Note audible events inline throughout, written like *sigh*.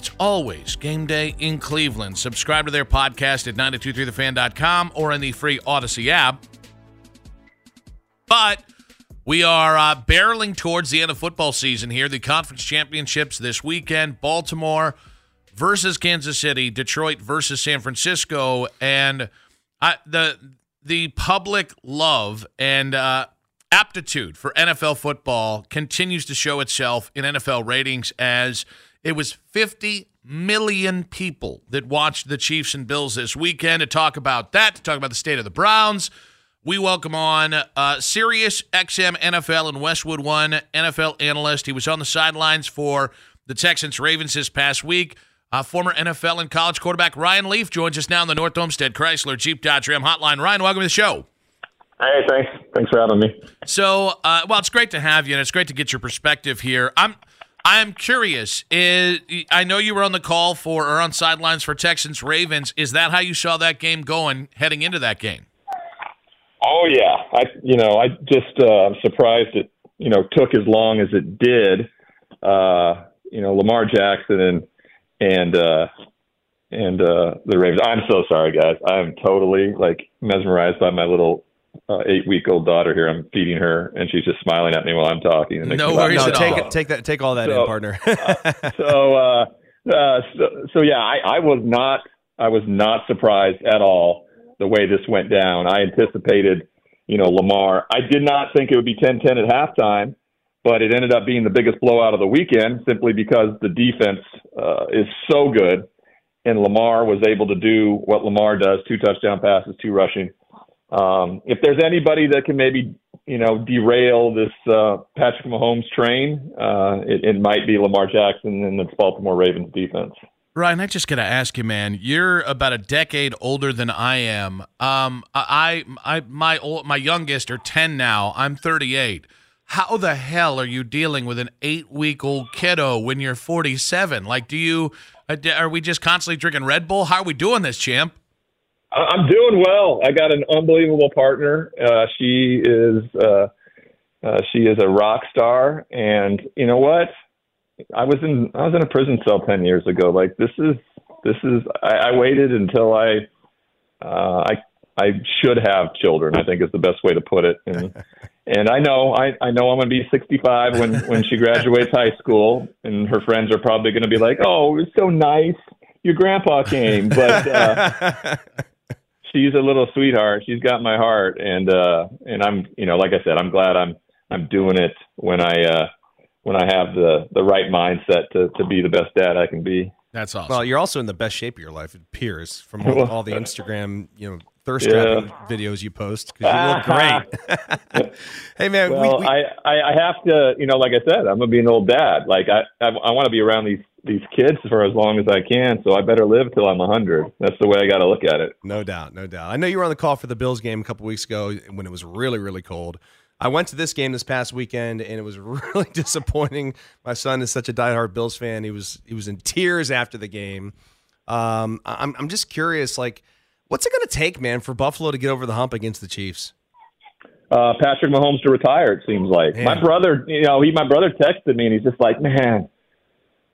it's always game day in Cleveland. Subscribe to their podcast at 923thefan.com or in the free Odyssey app. But we are uh, barreling towards the end of football season here. The conference championships this weekend Baltimore versus Kansas City, Detroit versus San Francisco. And the, the public love and uh, aptitude for NFL football continues to show itself in NFL ratings as it was 50 million people that watched the Chiefs and Bills this weekend. To talk about that, to talk about the state of the Browns, we welcome on uh, Sirius XM NFL and Westwood One NFL analyst. He was on the sidelines for the Texans Ravens this past week. Uh, former NFL and college quarterback Ryan Leaf joins us now on the North Olmsted Chrysler Jeep Dodge Ram Hotline. Ryan, welcome to the show. Hey, thanks. Thanks for having me. So, uh, well, it's great to have you, and it's great to get your perspective here. I'm, I'm curious. Is, I know you were on the call for or on sidelines for Texans Ravens. Is that how you saw that game going heading into that game? Oh yeah, I you know I just uh, I'm surprised it you know took as long as it did. Uh, you know Lamar Jackson and and uh, and uh, the Ravens. I'm so sorry, guys. I'm totally like mesmerized by my little uh, eight week old daughter here. I'm feeding her, and she's just smiling at me while I'm talking. And no worries no, at take all. it, take that, take all that So, in, partner. uh, *laughs* so, uh, uh, so, so yeah, I, I was not, I was not surprised at all the way this went down. I anticipated, you know, Lamar. I did not think it would be 10-10 at halftime, but it ended up being the biggest blowout of the weekend simply because the defense uh, is so good, and Lamar was able to do what Lamar does: two touchdown passes, two rushing. Um, if there's anybody that can maybe you know derail this uh, Patrick Mahomes train, uh, it, it might be Lamar Jackson and the Baltimore Ravens defense. Ryan, I just got to ask you, man. You're about a decade older than I am. Um, I, I, my old, my youngest are ten now. I'm 38. How the hell are you dealing with an eight-week-old kiddo when you're 47? Like, do you? uh, Are we just constantly drinking Red Bull? How are we doing this, champ? I'm doing well. I got an unbelievable partner. Uh, she is uh, uh, she is a rock star, and you know what? I was in I was in a prison cell ten years ago. Like this is this is I, I waited until I uh, I I should have children. I think is the best way to put it. And *laughs* and I know I I know I'm going to be 65 when when she graduates high school, and her friends are probably going to be like, "Oh, it was so nice, your grandpa came," but. Uh, *laughs* she's a little sweetheart. She's got my heart, and uh, and I'm, you know, like I said, I'm glad I'm I'm doing it when I uh, when I have the the right mindset to to be the best dad I can be. That's awesome. well, you're also in the best shape of your life. It appears from all, all the Instagram, you know, thirst Yeah. trapping videos you post because you look *laughs* great. *laughs* hey man, Well, we, we, I, I I have to, you know, like I said, I'm gonna be an old dad. Like I I, I want to be around these these kids for as long as I can. So I better live till I'm 100. That's the way I got to look at it. No doubt, no doubt. I know you were on the call for the Bills game a couple weeks ago when it was really, really cold. I went to this game this past weekend and it was *laughs* really disappointing. My son is such a diehard Bills fan. He was he was in tears after the game. Um, I'm I'm just curious, like, what's it going to take, man, for Buffalo to get over the hump against the Chiefs? uh, Patrick Mahomes to retire. It seems like Man. my brother. You know, he my brother texted me and he's just like, man.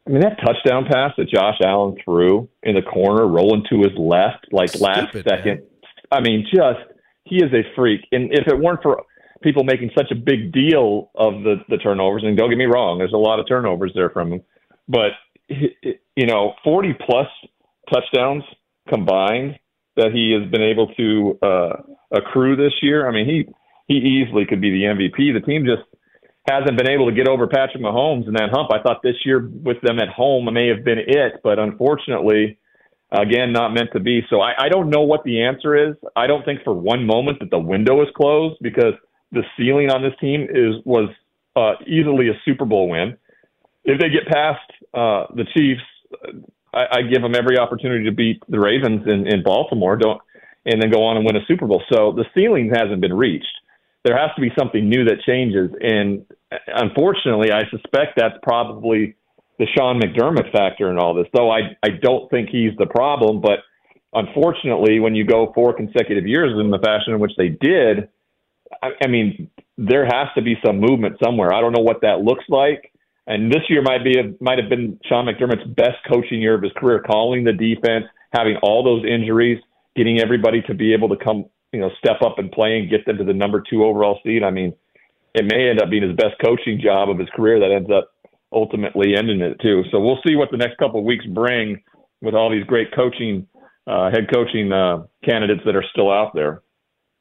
I mean that touchdown pass that Josh Allen threw in the corner, rolling to his left, like last Stupid, second. I mean, just he is a freak. And if it weren't for people making such a big deal of the the turnovers, and don't get me wrong, there's a lot of turnovers there from him, but you know, 40 plus touchdowns combined that he has been able to uh, accrue this year. I mean, he he easily could be the MVP. The team just hasn't been able to get over Patrick Mahomes in that hump. I thought this year with them at home may have been it, but unfortunately, again, not meant to be. So I, I don't know what the answer is. I don't think for one moment that the window is closed because the ceiling on this team is was uh, easily a Super Bowl win. If they get past uh, the Chiefs, I, I give them every opportunity to beat the Ravens in, in Baltimore. Don't and then go on and win a Super Bowl. So the ceiling hasn't been reached. There has to be something new that changes, and unfortunately, I suspect that's probably the Sean McDermott factor in all this. Though I I don't think he's the problem, but unfortunately, when you go four consecutive years in the fashion in which they did, I, I mean, there has to be some movement somewhere. I don't know what that looks like. And this year might be might have been Sean McDermott's best coaching year of his career, calling the defense, having all those injuries, getting everybody to be able to come, you know, step up and play and get them to the number two overall seed. I mean, it may end up being his best coaching job of his career that ends up ultimately ending it too. So we'll see what the next couple of weeks bring with all these great coaching, uh, head coaching uh, candidates that are still out there.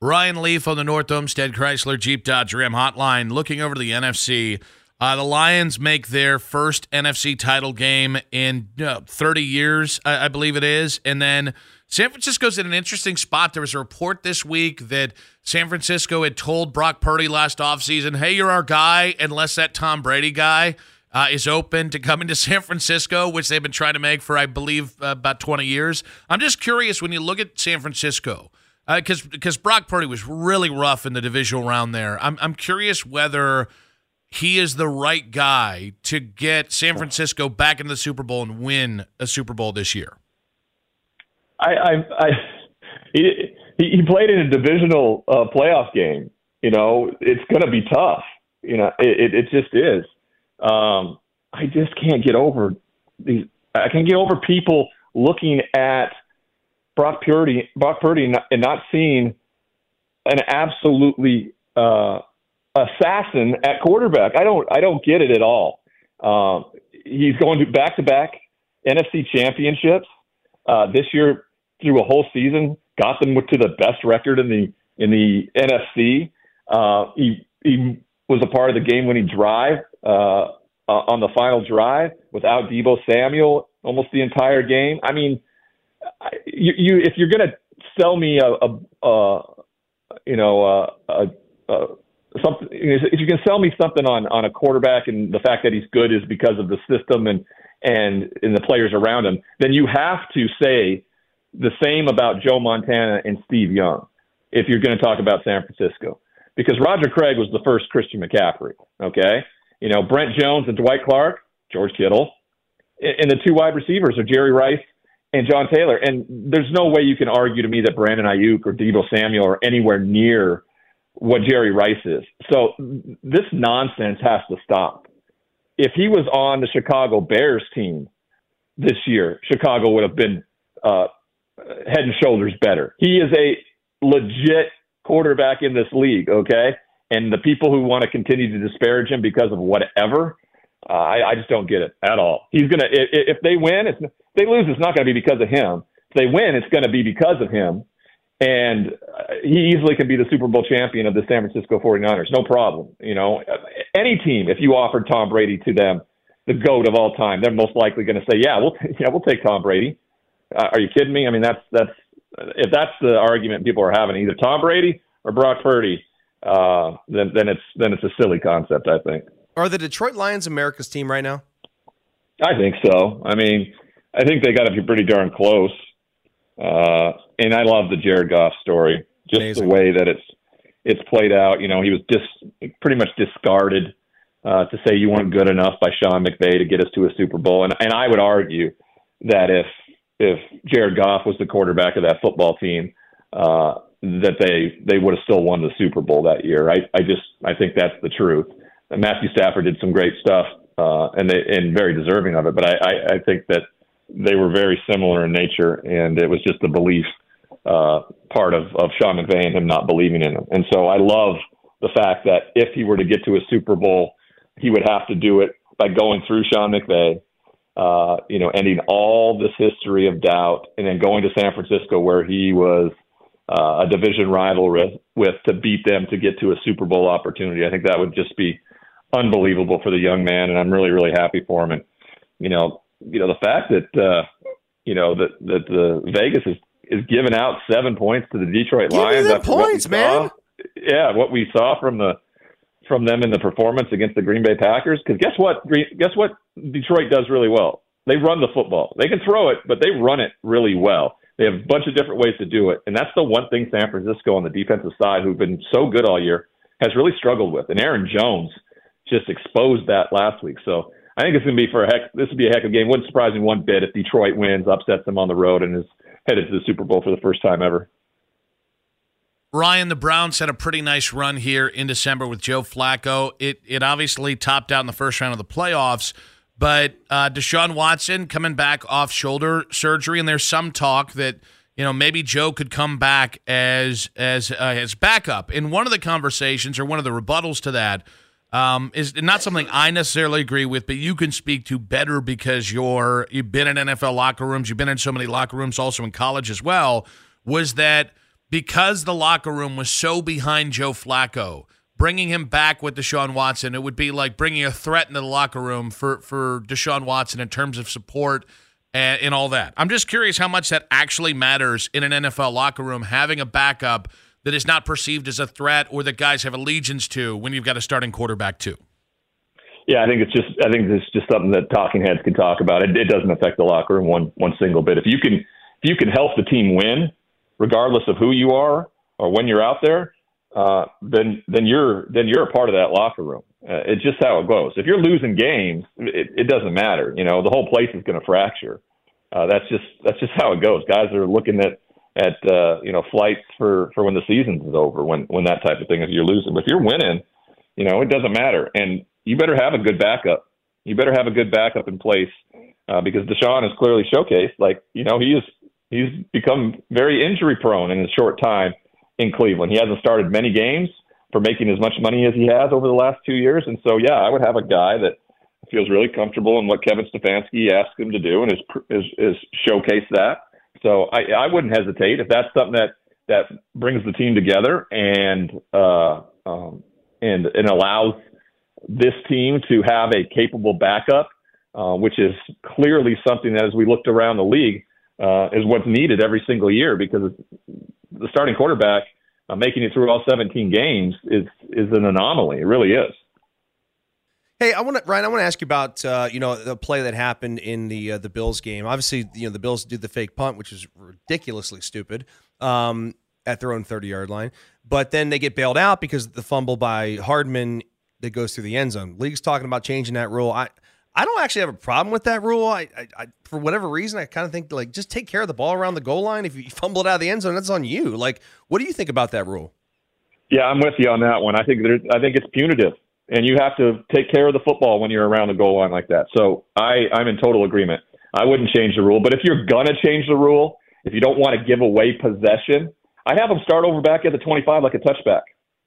Ryan Leaf on the North Olmsted Chrysler Jeep Dodge Ram hotline, looking over to the NFC. Uh, the Lions make their first NFC title game in uh, 30 years, I, I believe it is. And then San Francisco's in an interesting spot. There was a report this week that San Francisco had told Brock Purdy last offseason, hey, you're our guy, unless that Tom Brady guy uh, is open to coming to *laughs* San Francisco, which they've been trying to make for, I believe, uh, about 20 years. I'm just curious when you look at San Francisco, because uh, because Brock Purdy was really rough in the divisional round there. I'm, I'm curious whether he is the right guy to get San Francisco back into the Super Bowl and win a Super Bowl this year. I, I, I he, he played in a divisional uh, playoff game. You know, it's going to be tough. You know, it, it, it just is. Um, I just can't get over these. I can't get over people looking at Brock Purdy, Brock Purdy, and not seeing an absolutely uh, assassin at quarterback. I don't. I don't get it at all. Um, he's going to back to back NFC championships uh, this year through a whole season. Got them to the best record in the in the NFC. Uh, he he was a part of the game winning drive uh, uh, on the final drive without Deebo Samuel almost the entire game. I mean, you, you if you're to sell me a, a, a you know a, a, a something if you can sell me something on on a quarterback and the fact that he's good is because of the system and and and the players around him, then you have to say the same about Joe Montana and Steve Young if you're going to talk about San Francisco because Roger Craig was the first Christian McCaffrey. Okay, you know Brent Jones and Dwight Clark, George Kittle, and the two wide receivers are Jerry Rice and John Taylor. And there's no way you can argue to me that Brandon Aiyuk or Deebo Samuel are anywhere near what Jerry Rice is. So this nonsense has to stop. If he was on the Chicago Bears team this year, Chicago would have been uh, head and shoulders better. He is a legit quarterback in this league, okay? And the people who want to continue to disparage him because of whatever, uh, I, I just don't get it at all. He's gonna if, if they win, it's, if they lose, it's not going to be because of him. If they win, it's going to be because of him. And he easily can be the Super Bowl champion of the San Francisco 49ers, no problem. You know, any team, if you offered Tom Brady to them, the goat of all time, they're most likely going to say, "Yeah, we'll *laughs* yeah we'll take Tom Brady." Uh, are you kidding me? I mean, that's that's if that's the argument people are having, either Tom Brady or Brock Purdy, uh, then then it's then it's a silly concept. I think. Are the Detroit Lions America's team right now? I think so. I mean, I think they got to be pretty darn close. Uh, and I love the Jared Goff story, just Amazing. the way that it's it's played out. You know, he was just pretty much discarded uh, to say you weren't good enough by Sean McVay to get us to a Super Bowl, and and I would argue that if if Jared Goff was the quarterback of that football team, uh, that they they would have still won the Super Bowl that year. I I just I think that's the truth. And Matthew Stafford did some great stuff, uh, and they and very deserving of it. But I, I I think that they were very similar in nature, and it was just the belief uh, part of of Sean McVay and him not believing in him. And so I love the fact that if he were to get to a Super Bowl, he would have to do it by going through Sean McVay uh, you know, ending all this history of doubt, and then going to San Francisco where he was uh, a division rival with, with to beat them to get to a Super Bowl opportunity. I think that would just be unbelievable for the young man, and I'm really, really happy for him. And you know, you know, the fact that uh, you know that that the Vegas is is giving out seven points to the Detroit Give Lions. Me points, man. Yeah, what we saw from the from them in the performance against the Green Bay Packers. Because guess what? Guess what? Detroit does really well. They run the football. They can throw it, but they run it really well. They have a bunch of different ways to do it, and that's the one thing San Francisco on the defensive side, who've been so good all year, has really struggled with. And Aaron Jones just exposed that last week. So I think it's going to be for a heck. This would be a heck of a game. Wouldn't surprise me one bit if Detroit wins, upsets them on the road, and is headed to the Super Bowl for the first time ever. Ryan, the Browns had a pretty nice run here in December with Joe Flacco. It it obviously topped out in the first round of the playoffs, but uh, Deshaun Watson coming back off shoulder surgery, and there's some talk that you know maybe Joe could come back as as uh, his backup. In one of the conversations or one of the rebuttals to that um, is not something I necessarily agree with, but you can speak to better because you're you've been in NFL locker rooms, you've been in so many locker rooms, also in college as well. Was that because the locker room was so behind Joe Flacco, bringing him back with Deshaun Watson, it would be like bringing a threat into the locker room for, for Deshaun Watson in terms of support and, and all that. I'm just curious how much that actually matters in an NFL locker room, having a backup that is not perceived as a threat or that guys have allegiance to when you've got a starting quarterback too. Yeah, I think it's just I think it's just something that talking heads can talk about. It, it doesn't affect the locker room one one single bit. If you can if you can help the team win, regardless of who you are or when you're out there, uh, then then you're then you're a part of that locker room. Uh, it's just how it goes. If you're losing games, it, it doesn't matter. You know, the whole place is going to fracture. Uh, that's just that's just how it goes. Guys are looking at at uh, you know flights for for when the season is over, when when that type of thing. If you're losing, but if you're winning, you know it doesn't matter, and you better have a good backup. You better have a good backup in place uh, because Deshaun has clearly showcased, like you know, he is he's become very injury prone in a short time in Cleveland. He hasn't started many games for making as much money as he has over the last two years. And so, yeah, I would have a guy that feels really comfortable in what Kevin Stefanski asked him to do and is, is, is showcase that. So I, I wouldn't hesitate if that's something that, that brings the team together and, uh, um, and, and allows this team to have a capable backup, uh, which is clearly something that as we looked around the league, uh, is what's needed every single year because the starting quarterback uh, making it through all 17 games is is an anomaly. It really is. Hey, I want to Ryan. I want to ask you about uh, you know the play that happened in the uh, the Bills game. Obviously, you know the Bills did the fake punt, which is ridiculously stupid um, at their own 30 yard line. But then they get bailed out because the fumble by Hardman that goes through the end zone. League's talking about changing that rule. I I don't actually have a problem with that rule. I, I, I for whatever reason, I kind of think like just take care of the ball around the goal line. If you fumble it out of the end zone, that's on you. Like, what do you think about that rule? Yeah, I'm with you on that one. I think there's, I think it's punitive, and you have to take care of the football when you're around the goal line like that. So I, I'm in total agreement. I wouldn't change the rule, but if you're gonna change the rule, if you don't want to give away possession, I have them start over back at the 25 like a touchback.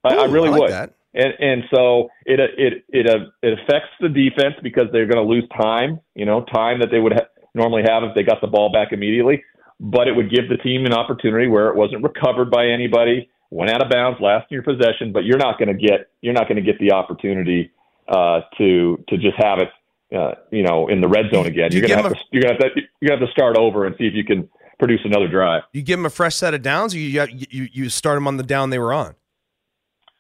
I, Ooh, I really I like would. That and and so it it it uh, it affects the defense because they're going to lose time, you know, time that they would ha- normally have if they got the ball back immediately. But it would give the team an opportunity where it wasn't recovered by anybody, went out of bounds, last in your possession. But you're not going to get you're not going to get the opportunity uh, to to just have it, uh, you know, in the red zone again. You're going to have to you're going to have to you're going to have to start over and see if you can produce another drive. You give them a fresh set of downs, or you you you start them on the down they were on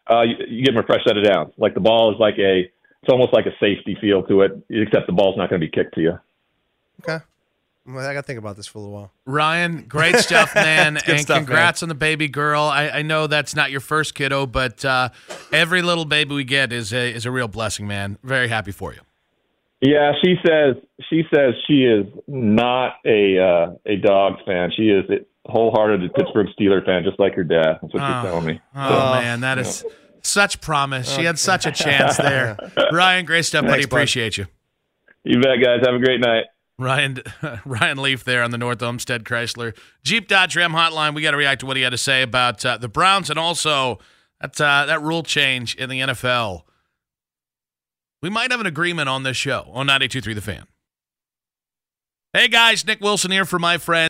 uh, you, you give them a fresh set of downs. Like the ball is like a, it's almost like a safety feel to it, except the ball's not going to be kicked to you. Okay. Well, I got to think about this for a little while. Ryan, great stuff, man. *laughs* and stuff, congrats man. on the baby girl. I, I, know that's not your first kiddo, but uh, every little baby we get is a, is a real blessing, man. Very happy for you. Yeah, she says she says she is not a uh, a dogs fan. She is a wholehearted Pittsburgh Steeler fan, just like her dad. That's what oh, she's telling me. Oh so, man, that is yeah. such promise. She had such a chance there. *laughs* Ryan, great stuff, buddy. Appreciate you. You bet, guys. Have a great night. Ryan *laughs* Ryan Leaf there on the North Olmsted Chrysler Jeep Dodge Ram Hotline. We got to react to what he had to say about uh, the Browns and also that uh, that rule change in the NFL. We might have an agreement on this show on 92.3 The Fan. Hey guys, Nick Wilson here for my friend.